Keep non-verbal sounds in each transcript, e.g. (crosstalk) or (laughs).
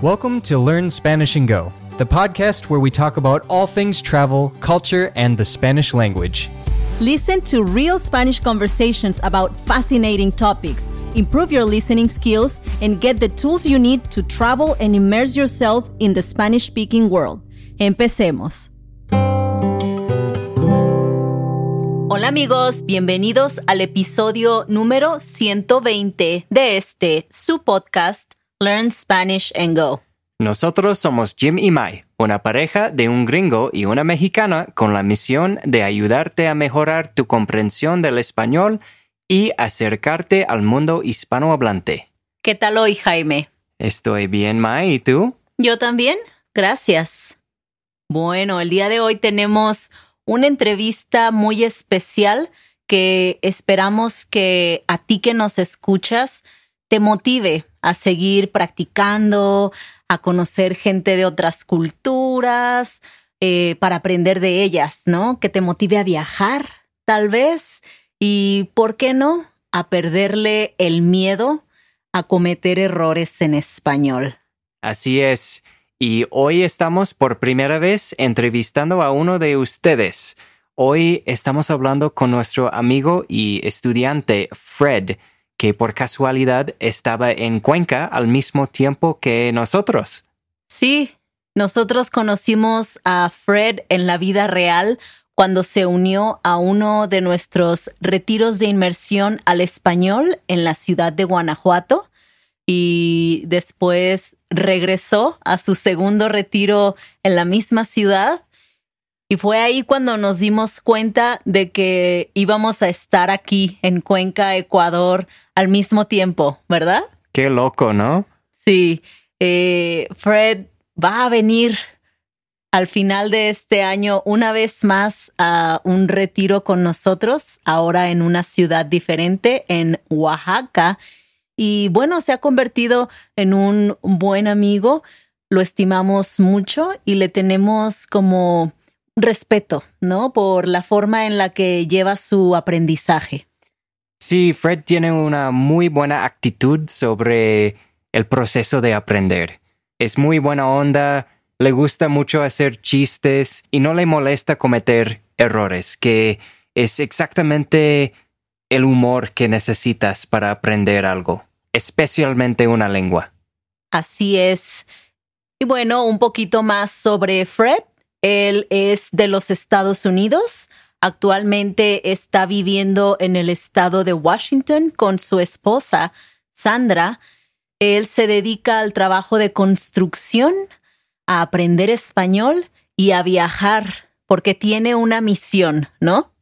Welcome to Learn Spanish and Go, the podcast where we talk about all things travel, culture, and the Spanish language. Listen to real Spanish conversations about fascinating topics, improve your listening skills, and get the tools you need to travel and immerse yourself in the Spanish speaking world. Empecemos. Hola amigos, bienvenidos al episodio número 120 de este, su podcast Learn Spanish and Go. Nosotros somos Jim y Mai, una pareja de un gringo y una mexicana con la misión de ayudarte a mejorar tu comprensión del español y acercarte al mundo hispanohablante. ¿Qué tal hoy, Jaime? Estoy bien, Mai, ¿y tú? Yo también, gracias. Bueno, el día de hoy tenemos una entrevista muy especial que esperamos que a ti que nos escuchas te motive a seguir practicando, a conocer gente de otras culturas, eh, para aprender de ellas, ¿no? Que te motive a viajar, tal vez, y, ¿por qué no?, a perderle el miedo a cometer errores en español. Así es. Y hoy estamos por primera vez entrevistando a uno de ustedes. Hoy estamos hablando con nuestro amigo y estudiante Fred que por casualidad estaba en Cuenca al mismo tiempo que nosotros. Sí, nosotros conocimos a Fred en la vida real cuando se unió a uno de nuestros retiros de inmersión al español en la ciudad de Guanajuato y después regresó a su segundo retiro en la misma ciudad y fue ahí cuando nos dimos cuenta de que íbamos a estar aquí en Cuenca, Ecuador, al mismo tiempo, ¿verdad? Qué loco, ¿no? Sí. Eh, Fred va a venir al final de este año una vez más a un retiro con nosotros, ahora en una ciudad diferente, en Oaxaca. Y bueno, se ha convertido en un buen amigo, lo estimamos mucho y le tenemos como respeto, ¿no? Por la forma en la que lleva su aprendizaje. Sí, Fred tiene una muy buena actitud sobre el proceso de aprender. Es muy buena onda, le gusta mucho hacer chistes y no le molesta cometer errores, que es exactamente el humor que necesitas para aprender algo, especialmente una lengua. Así es. Y bueno, un poquito más sobre Fred. Él es de los Estados Unidos. Actualmente está viviendo en el estado de Washington con su esposa, Sandra. Él se dedica al trabajo de construcción, a aprender español y a viajar, porque tiene una misión, ¿no?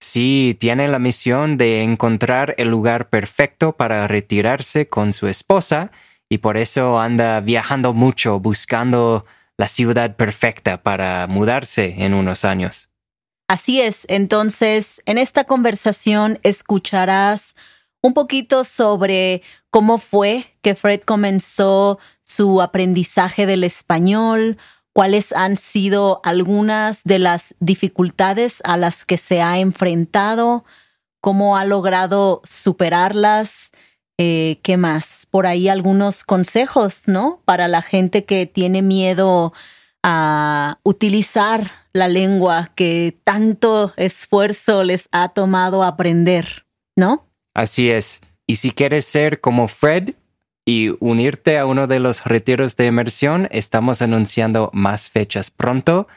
Sí, tiene la misión de encontrar el lugar perfecto para retirarse con su esposa y por eso anda viajando mucho buscando la ciudad perfecta para mudarse en unos años. Así es, entonces en esta conversación escucharás un poquito sobre cómo fue que Fred comenzó su aprendizaje del español, cuáles han sido algunas de las dificultades a las que se ha enfrentado, cómo ha logrado superarlas, eh, ¿qué más? Por ahí algunos consejos, ¿no? Para la gente que tiene miedo a utilizar la lengua que tanto esfuerzo les ha tomado aprender, ¿no? Así es. Y si quieres ser como Fred y unirte a uno de los retiros de inmersión, estamos anunciando más fechas pronto.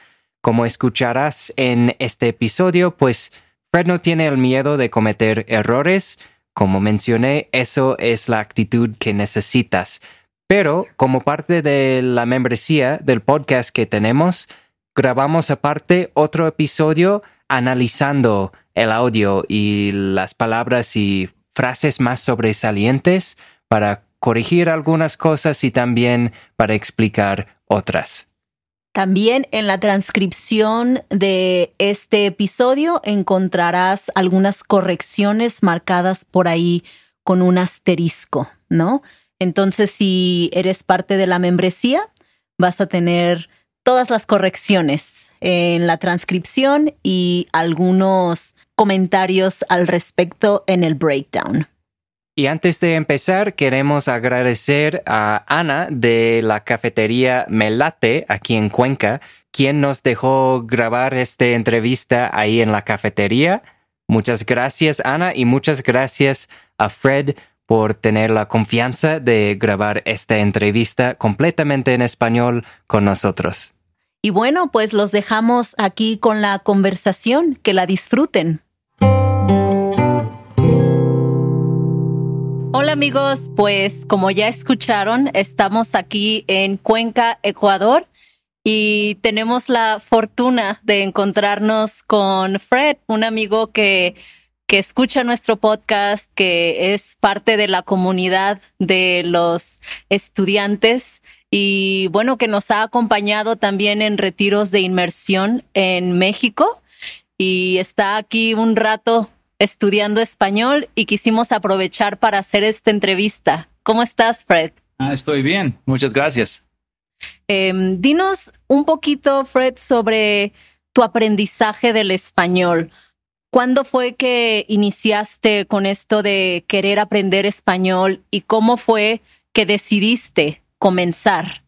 Como escucharás en este episodio, pues Fred no tiene el miedo de cometer errores, como mencioné, eso es la actitud que necesitas. Pero como parte de la membresía del podcast que tenemos, grabamos aparte otro episodio analizando el audio y las palabras y frases más sobresalientes para corregir algunas cosas y también para explicar otras. También en la transcripción de este episodio encontrarás algunas correcciones marcadas por ahí con un asterisco, ¿no? Entonces, si eres parte de la membresía, vas a tener todas las correcciones en la transcripción y algunos comentarios al respecto en el breakdown. Y antes de empezar, queremos agradecer a Ana de la cafetería Melate aquí en Cuenca, quien nos dejó grabar esta entrevista ahí en la cafetería. Muchas gracias, Ana, y muchas gracias a Fred por tener la confianza de grabar esta entrevista completamente en español con nosotros. Y bueno, pues los dejamos aquí con la conversación, que la disfruten. Hola amigos, pues como ya escucharon, estamos aquí en Cuenca, Ecuador, y tenemos la fortuna de encontrarnos con Fred, un amigo que, que escucha nuestro podcast, que es parte de la comunidad de los estudiantes y bueno, que nos ha acompañado también en retiros de inmersión en México. Y está aquí un rato estudiando español y quisimos aprovechar para hacer esta entrevista. ¿Cómo estás, Fred? Ah, estoy bien, muchas gracias. Em, dinos un poquito, Fred, sobre tu aprendizaje del español. ¿Cuándo fue que iniciaste con esto de querer aprender español y cómo fue que decidiste comenzar?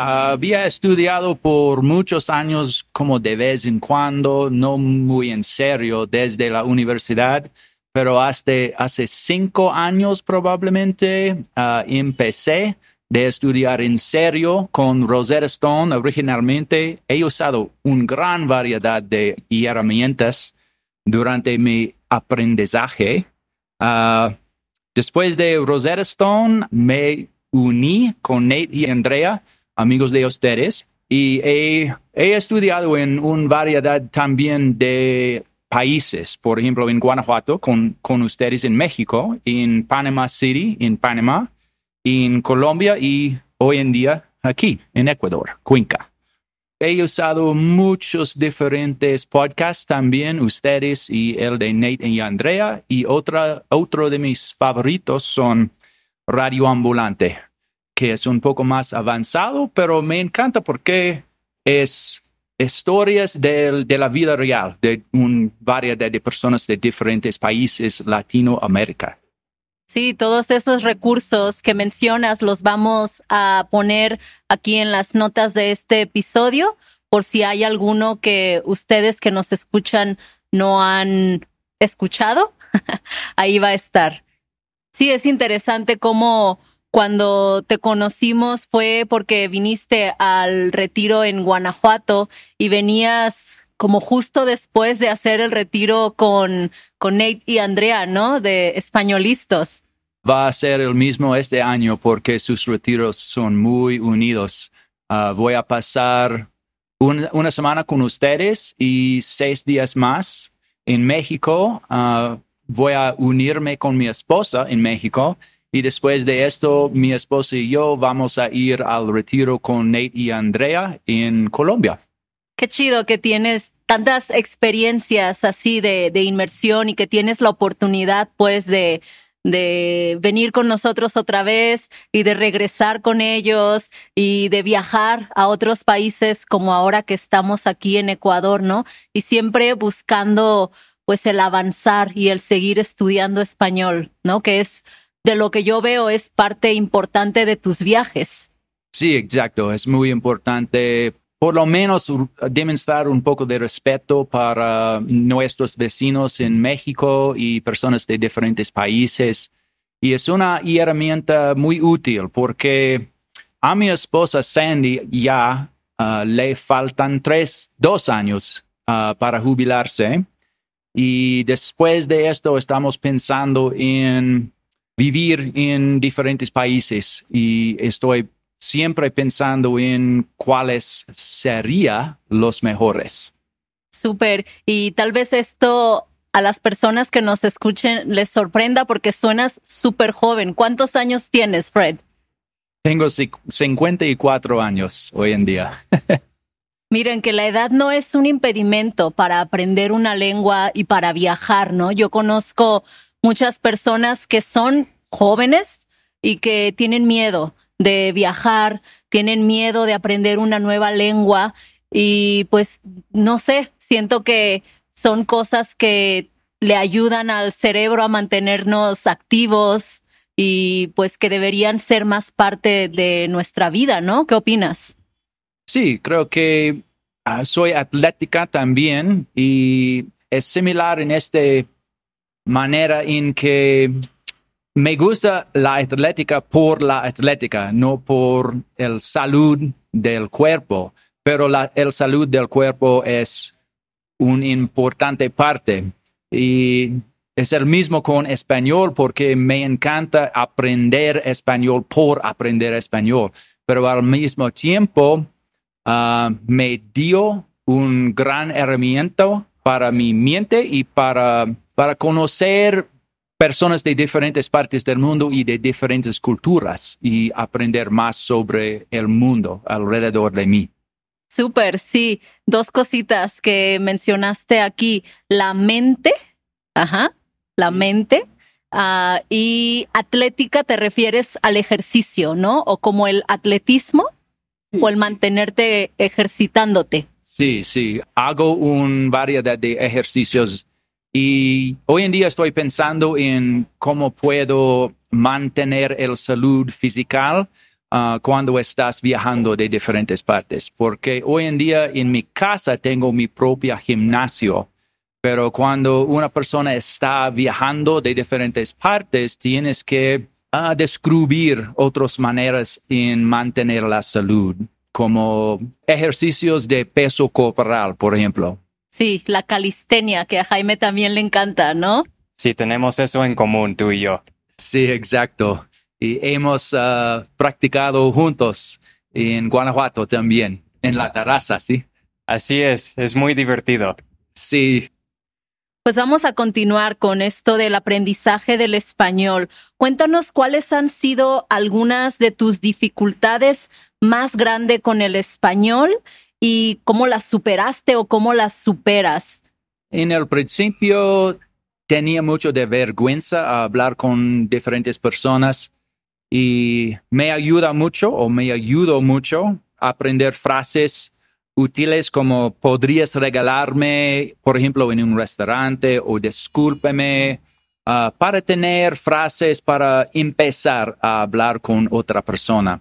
Había estudiado por muchos años como de vez en cuando, no muy en serio desde la universidad, pero hasta hace cinco años probablemente uh, empecé de estudiar en serio con Rosetta Stone. Originalmente he usado una gran variedad de herramientas durante mi aprendizaje. Uh, después de Rosetta Stone me uní con Nate y Andrea amigos de ustedes, y he, estudiado en una variedad también de países, por ejemplo, en Guanajuato, con, con ustedes en México, en Panama City, en Panamá, en Colombia y hoy en día aquí, en Ecuador, Cuenca. He usado muchos diferentes podcasts también, ustedes y el de Nate y Andrea, y otra, otro de mis favoritos son Radio Ambulante que es un poco más avanzado, pero me encanta porque es historias de, de la vida real de un variedad de personas de diferentes países Latinoamérica. Sí, todos esos recursos que mencionas los vamos a poner aquí en las notas de este episodio por si hay alguno que ustedes que nos escuchan no han escuchado. (laughs) Ahí va a estar. Sí, es interesante cómo cuando te conocimos fue porque viniste al retiro en Guanajuato y venías como justo después de hacer el retiro con, con Nate y Andrea, ¿no? De españolistas. Va a ser el mismo este año porque sus retiros son muy unidos. Ah, voy a pasar una semana con ustedes y seis días más en México. Ah, voy a unirme con mi esposa en México y después de esto, mi esposa y yo vamos a ir al retiro con Nate y Andrea en Colombia. Qué chido que tienes tantas experiencias así de, de inmersión y que tienes la oportunidad pues de, de venir con nosotros otra vez y de regresar con ellos y de viajar a otros países como ahora que estamos aquí en Ecuador, ¿no? Y siempre buscando pues el avanzar y el seguir estudiando español, ¿no? Que es de lo que yo veo es parte importante de tus viajes. Sí, exacto. Es muy importante por lo menos demostrar un poco de respeto para nuestros vecinos en México y personas de diferentes países. Y es una herramienta muy útil porque a mi esposa Sandy ya uh, le faltan tres, dos años uh, para jubilarse. Y después de esto estamos pensando en vivir en diferentes países y estoy siempre pensando en cuáles serían los mejores. Súper. Y tal vez esto a las personas que nos escuchen les sorprenda porque suenas súper joven. ¿Cuántos años tienes, Fred? Tengo 54 años hoy en día. (laughs) Miren que la edad no es un impedimento para aprender una lengua y para viajar, ¿no? Yo conozco muchas personas que son jóvenes y que tienen miedo de viajar, tienen miedo de aprender una nueva lengua y pues no sé, siento que son cosas que le ayudan al cerebro a mantenernos activos y pues que deberían ser más parte de nuestra vida, ¿no? ¿Qué opinas? Sí, creo que ah, soy atlética también y es similar en esta manera en que me gusta la atlética por la atlética, no por el salud del cuerpo, pero la el salud del cuerpo es una importante parte. Y es el mismo con español porque me encanta aprender español por aprender español, pero al mismo tiempo ah, me dio un gran herramienta para mi mente y para, para conocer personas de diferentes partes del mundo y de diferentes culturas y aprender más sobre el mundo alrededor de mí. Súper, sí. Dos cositas que mencionaste aquí. La mente, ajá, la mente. Ah, y atlética te refieres al ejercicio, ¿no? O como el atletismo o el mantenerte ejercitándote. Sí, sí. Hago un variedad de ejercicios y hoy en día estoy pensando en cómo puedo mantener el salud física ah, cuando estás viajando de diferentes partes, porque hoy en día en mi casa tengo mi propia gimnasio pero cuando una persona está viajando de diferentes partes, tienes que uh, descubrir otras maneras en mantener la salud, como ejercicios de peso corporal, por ejemplo. Sí, la calistenia, que a Jaime también le encanta, ¿no? Sí, tenemos eso en común, tú y yo. Sí, exacto. Y hemos ah, practicado juntos en Guanajuato también, en la terraza, ¿sí? Así es, es muy divertido. Sí, pues vamos a continuar con esto del aprendizaje del español. Cuéntanos cuáles han sido algunas de tus dificultades más grandes con el español y cómo las superaste o cómo las superas. En el principio tenía mucho de vergüenza a hablar con diferentes personas y me ayuda mucho o me ayudó mucho a aprender frases útiles como podrías regalarme, por ejemplo, en un restaurante o discúlpeme, ah, para tener frases para empezar a hablar con otra persona.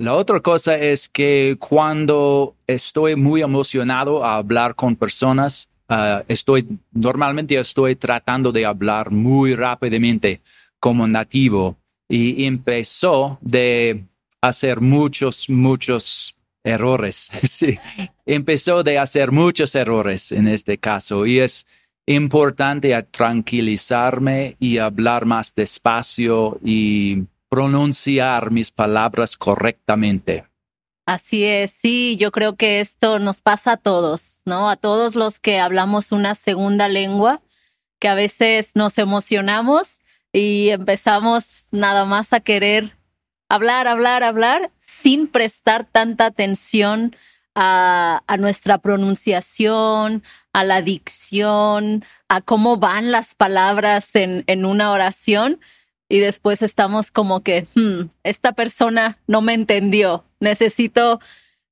La otra cosa es que cuando estoy muy emocionado a hablar con personas, ah, estoy normalmente estoy tratando de hablar muy rápidamente como nativo y empezó de hacer muchos, muchos errores. (laughs) sí, empezó de hacer muchos errores en este caso y es importante tranquilizarme y hablar más despacio y pronunciar mis palabras correctamente. Así es, sí, yo creo que esto nos pasa a todos, ¿no? A todos los que hablamos una segunda lengua, que a veces nos emocionamos y empezamos nada más a querer hablar, hablar, hablar, sin prestar tanta atención a, nuestra pronunciación, a la dicción, a cómo van las palabras en, una oración. Y después estamos como que, hmm, esta persona no me entendió. Necesito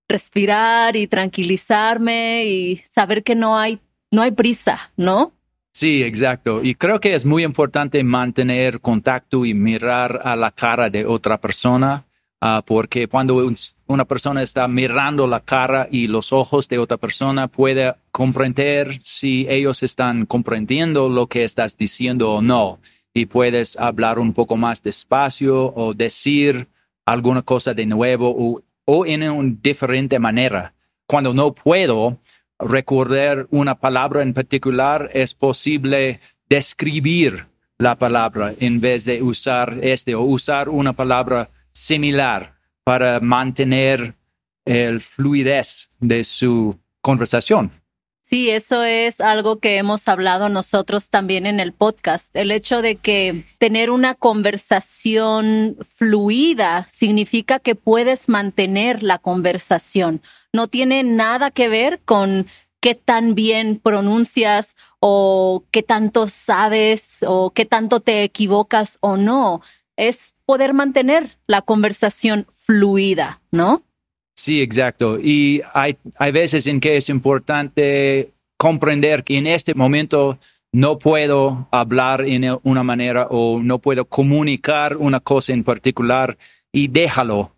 respirar y tranquilizarme y saber que no hay, no hay prisa, ¿no? Sí, exacto. Y creo que es muy importante mantener contacto y mirar a la cara de otra persona, ah, porque cuando una persona está mirando la cara y los ojos de otra persona, puede comprender si ellos están comprendiendo lo que estás diciendo o no. Y puedes hablar un poco más despacio o decir alguna cosa de nuevo o, en una diferente manera. Cuando no puedo, recordar una palabra en particular, es posible describir la palabra en vez de usar este o usar una palabra similar para mantener el fluidez de su conversación. Sí, eso es algo que hemos hablado nosotros también en el podcast. El hecho de que tener una conversación fluida significa que puedes mantener la conversación. No tiene nada que ver con qué tan bien pronuncias o qué tanto sabes o qué tanto te equivocas o no. Es poder mantener la conversación fluida, ¿no? Sí, exacto. Y hay, hay veces en que es importante comprender que en este momento no puedo hablar en una manera o no puedo comunicar una cosa en particular y déjalo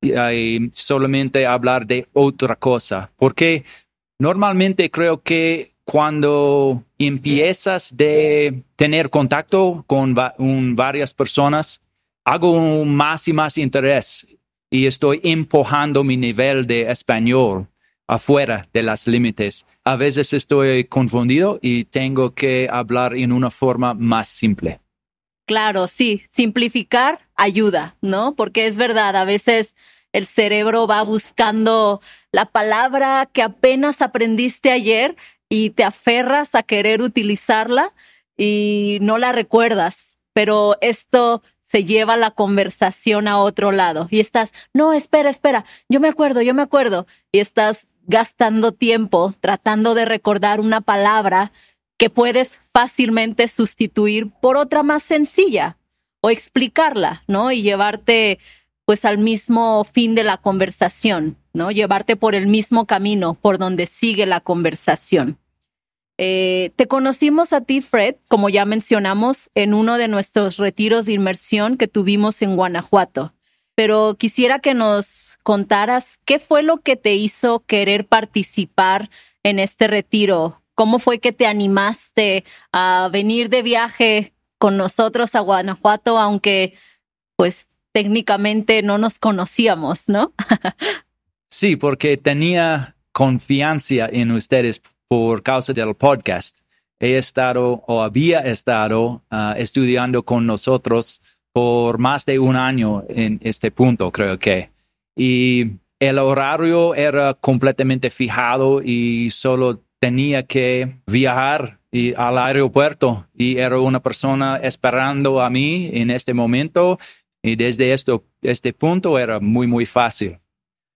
y, solamente hablar de otra cosa. Porque normalmente creo que cuando empiezas de tener contacto con varias personas, hago más y más interés y estoy empujando mi nivel de español afuera de las límites. A veces estoy confundido y tengo que hablar en una forma más simple. Claro, sí, simplificar ayuda, ¿no? Porque es verdad, a veces el cerebro va buscando la palabra que apenas aprendiste ayer y te aferras a querer utilizarla y no la recuerdas. Pero esto se lleva la conversación a otro lado y estás, no, espera, espera, yo me acuerdo, yo me acuerdo, y estás gastando tiempo tratando de recordar una palabra que puedes fácilmente sustituir por otra más sencilla o explicarla, ¿no? Y llevarte pues al mismo fin de la conversación, ¿no? Llevarte por el mismo camino por donde sigue la conversación. Eh, te conocimos a ti, Fred, como ya mencionamos, en uno de nuestros retiros de inmersión que tuvimos en Guanajuato. Pero quisiera que nos contaras qué fue lo que te hizo querer participar en este retiro. ¿Cómo fue que te animaste a venir de viaje con nosotros a Guanajuato, aunque pues técnicamente no nos conocíamos, ¿no? (laughs) sí, porque tenía confianza en ustedes por causa del podcast. He estado o había estado ah, estudiando con nosotros por más de un año en este punto, creo que. Y el horario era completamente fijado y solo tenía que viajar y al aeropuerto y era una persona esperando a mí en este momento y desde esto, este punto era muy, muy fácil.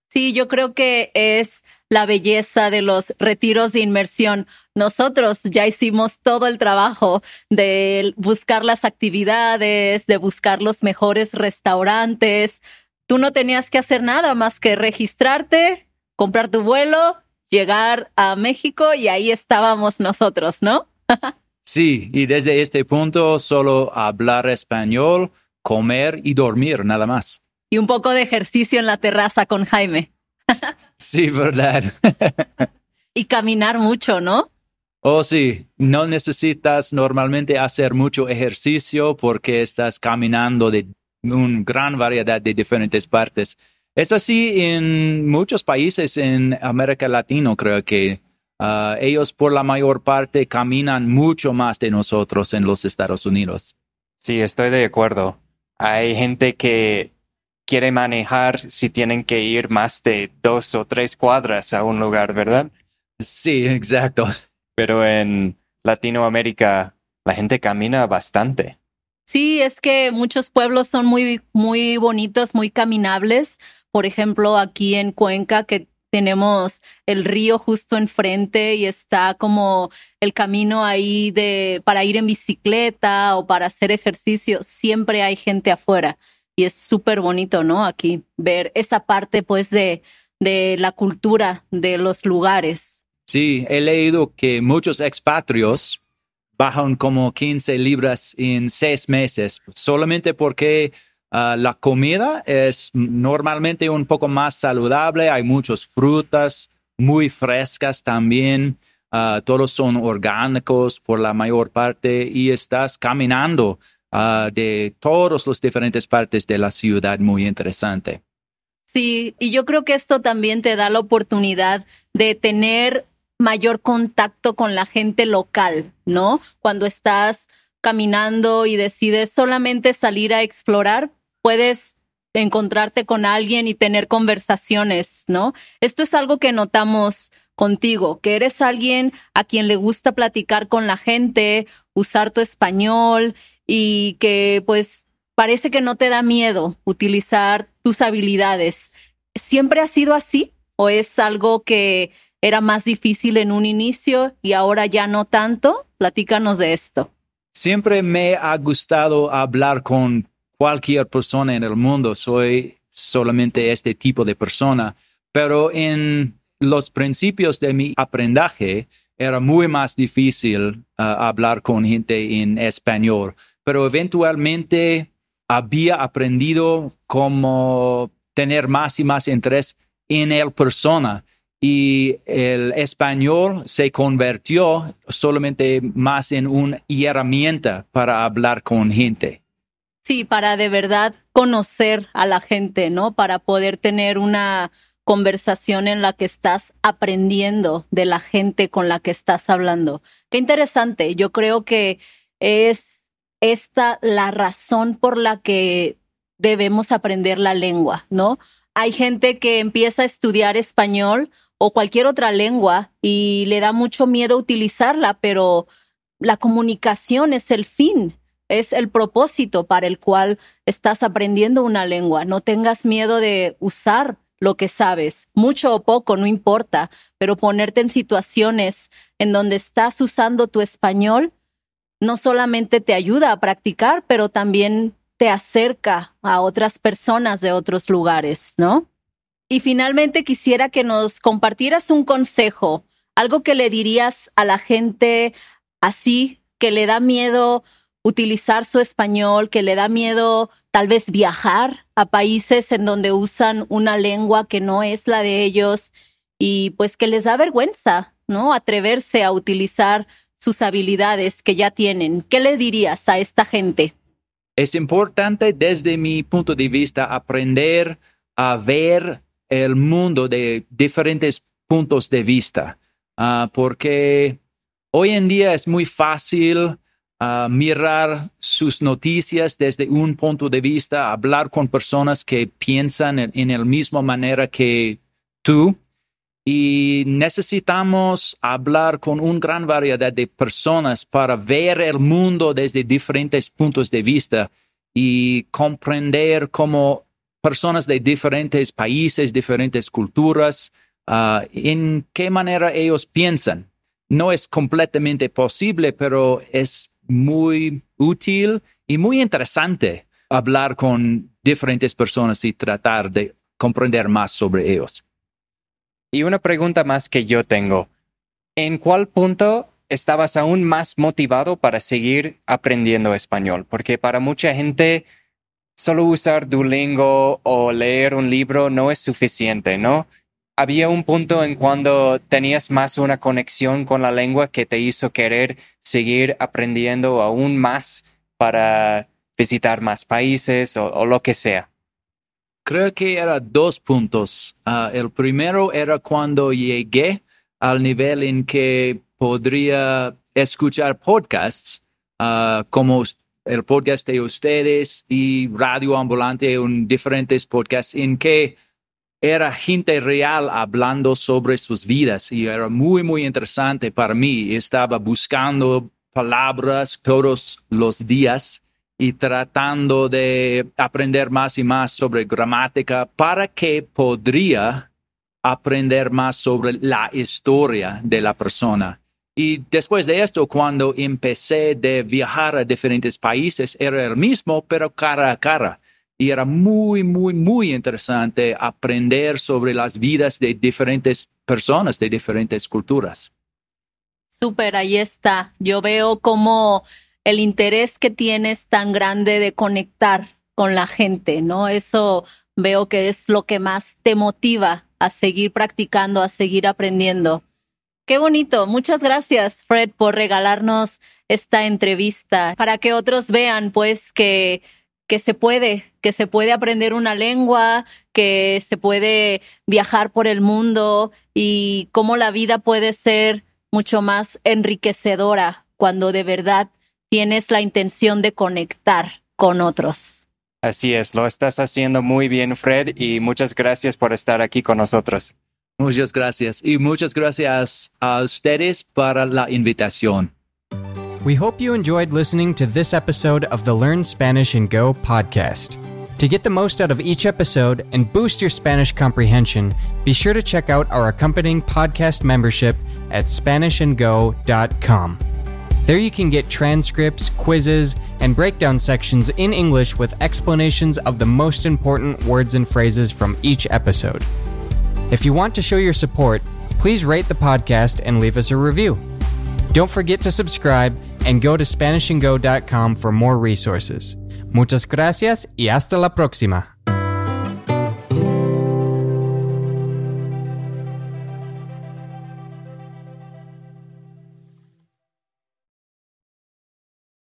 Sí, yo creo que es la belleza de los retiros de inmersión. Nosotros ya hicimos todo el trabajo de buscar las actividades, de buscar los mejores restaurantes. Tú no tenías que hacer nada más que registrarte, comprar tu vuelo, llegar a México y ahí estábamos nosotros, ¿no? sí, y desde este punto solo hablar español, comer y dormir, nada más y un poco de ejercicio en la terraza con Jaime. Sí, verdad. (laughs) y caminar mucho, ¿no? Oh, sí, no necesitas normalmente hacer mucho ejercicio porque estás caminando de una gran variedad de diferentes partes. Es así en muchos países en América Latina, creo que ah, ellos por la mayor parte caminan mucho más de nosotros en los Estados Unidos. Sí, estoy de acuerdo. Hay gente que quiere manejar si tienen que ir más de dos o tres cuadras a un lugar, ¿verdad? Sí, exacto. Pero en Latinoamérica la gente camina bastante. Sí, es que muchos pueblos son muy, muy bonitos, muy caminables. Por ejemplo, aquí en Cuenca, que tenemos el río justo enfrente y está como el camino ahí de para ir en bicicleta o para hacer ejercicio, siempre hay gente afuera y es súper bonito, ¿no? Aquí ver esa parte pues de, de la cultura de los lugares. Sí, he leído que muchos expatrios bajan como 15 libras en seis meses, solamente porque ah, la comida es normalmente un poco más saludable, hay muchas frutas muy frescas también, uh, todos son orgánicos por la mayor parte y estás caminando Ah, de todas las diferentes partes de la ciudad muy interesante. Sí, y yo creo que esto también te da la oportunidad de tener mayor contacto con la gente local, ¿no? Cuando estás caminando y decides solamente salir a explorar, puedes encontrarte con alguien y tener conversaciones, ¿no? Esto es algo que notamos contigo, que eres alguien a quien le gusta platicar con la gente, usar tu español y que pues parece que no te da miedo utilizar tus habilidades. ¿Siempre ha sido así o es algo que era más difícil en un inicio y ahora ya no tanto? Platícanos de esto. Siempre me ha gustado hablar con cualquier persona en el mundo. Soy solamente este tipo de persona, pero en los principios de mi aprendizaje era muy más difícil ah, hablar con gente en español, pero eventualmente había aprendido cómo tener más y más interés en el persona y el español se convirtió solamente más en una herramienta para hablar con gente. Sí, para de verdad conocer a la gente, ¿no? Para poder tener una conversación en la que estás aprendiendo de la gente con la que estás hablando. Qué interesante. Yo creo que es esta la razón por la que debemos aprender la lengua, ¿no? Hay gente que empieza a estudiar español o cualquier otra lengua y le da mucho miedo utilizarla, pero la comunicación es el fin, es el propósito para el cual estás aprendiendo una lengua. No tengas miedo de usar lo que sabes, mucho o poco, no importa, pero ponerte en situaciones en donde estás usando tu español no solamente te ayuda a practicar, pero también te acerca a otras personas de otros lugares, ¿no? Y finalmente quisiera que nos compartieras un consejo, algo que le dirías a la gente así, que le da miedo utilizar su español, que le da miedo tal vez viajar a países en donde usan una lengua que no es la de ellos y pues que les da vergüenza, ¿no? Atreverse a utilizar sus habilidades que ya tienen. ¿Qué le dirías a esta gente? Es importante desde mi punto de vista aprender a ver el mundo de diferentes puntos de vista, ah, porque hoy en día es muy fácil ah, mirar sus noticias desde un punto de vista, hablar con personas que piensan en, en la misma manera que tú. Y necesitamos hablar con una gran variedad de personas para ver el mundo desde diferentes puntos de vista y comprender cómo personas de diferentes países, diferentes culturas, uh, en qué manera ellos piensan. No es completamente posible, pero es muy útil y muy interesante hablar con diferentes personas y tratar de comprender más sobre ellos. Y una pregunta más que yo tengo. ¿En cuál punto estabas aún más motivado para seguir aprendiendo español? Porque para mucha gente solo usar Duolingo o leer un libro no es suficiente, ¿no? Había un punto en cuando tenías más una conexión con la lengua que te hizo querer seguir aprendiendo aún más para visitar más países o, lo que sea. Creo que era dos puntos. Ah, el primero era cuando llegué al nivel en que podría escuchar podcasts uh, como el podcast de ustedes y Radio Ambulante, en diferentes podcasts en que era gente real hablando sobre sus vidas y era muy, muy interesante para mí. Estaba buscando palabras todos los días y tratando de aprender más y más sobre gramática para que podría aprender más sobre la historia de la persona. Y después de esto, cuando empecé de viajar a diferentes países, era el mismo, pero cara a cara. Y era muy, muy, muy interesante aprender sobre las vidas de diferentes personas, de diferentes culturas. Súper, ahí está. Yo veo como el interés que tienes tan grande de conectar con la gente, ¿no? Eso veo que es lo que más te motiva a seguir practicando, a seguir aprendiendo. Qué bonito. Muchas gracias, Fred, por regalarnos esta entrevista para que otros vean, pues, que, que se puede, que se puede aprender una lengua, que se puede viajar por el mundo y cómo la vida puede ser mucho más enriquecedora cuando de verdad tienes la intención de conectar con otros. Así es, lo estás haciendo muy bien, Fred, y muchas gracias por estar aquí con nosotros. Muchas gracias y muchas gracias a ustedes para la invitación. We hope you enjoyed listening to this episode of the Learn Spanish and Go podcast. To get the most out of each episode and boost your Spanish comprehension, be sure to check out our accompanying podcast membership at SpanishAndGo.com. There you can get transcripts, quizzes, and breakdown sections in English with explanations of the most important words and phrases from each episode. If you want to show your support, please rate the podcast and leave us a review. Don't forget to subscribe and go to SpanishAndGo.com for more resources. Muchas gracias y hasta la próxima.